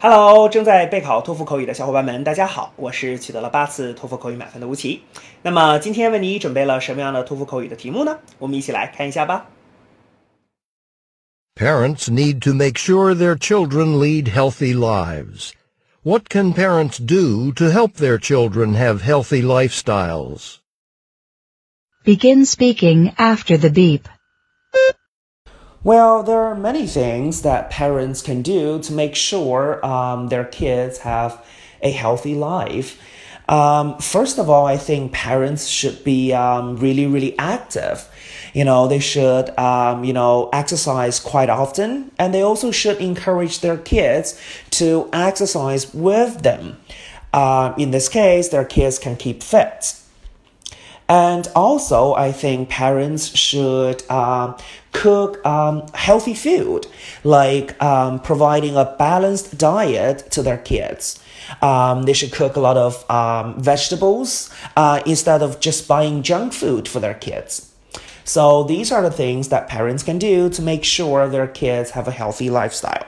Hello，正在备考托福口语的小伙伴们，大家好，我是取得了八次托福口语满分的吴奇。那么今天为你准备了什么样的托福口语的题目呢？我们一起来看一下吧。Parents need to make sure their children lead healthy lives. What can parents do to help their children have healthy lifestyles? Begin speaking after the beep. Well, there are many things that parents can do to make sure um, their kids have a healthy life. Um, first of all, I think parents should be um, really, really active. You know, they should, um, you know, exercise quite often, and they also should encourage their kids to exercise with them. Uh, in this case, their kids can keep fit. And also, I think parents should um, cook um, healthy food, like um, providing a balanced diet to their kids. Um, they should cook a lot of um, vegetables uh, instead of just buying junk food for their kids. So, these are the things that parents can do to make sure their kids have a healthy lifestyle.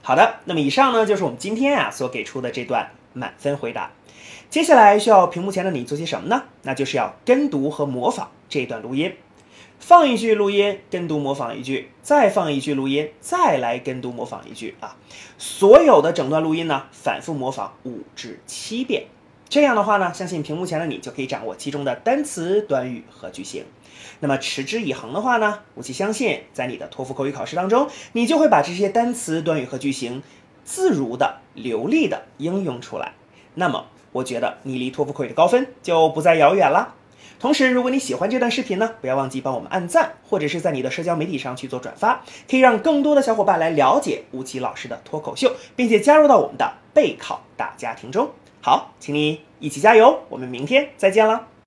好的，那么以上呢就是我们今天啊所给出的这段满分回答。 接下来需要屏幕前的你做些什么呢？那就是要跟读和模仿这段录音。放一句录音，跟读模仿一句，再放一句录音，再来跟读模仿一句啊！所有的整段录音呢，反复模仿五至七遍。这样的话呢，相信屏幕前的你就可以掌握其中的单词、短语和句型。那么持之以恒的话呢，吴奇相信在你的托福口语考试当中，你就会把这些单词、短语和句型自如的、流利的应用出来。那么，我觉得你离托福口语的高分就不再遥远了。同时，如果你喜欢这段视频呢，不要忘记帮我们按赞，或者是在你的社交媒体上去做转发，可以让更多的小伙伴来了解吴奇老师的脱口秀，并且加入到我们的备考大家庭中。好，请你一起加油，我们明天再见了。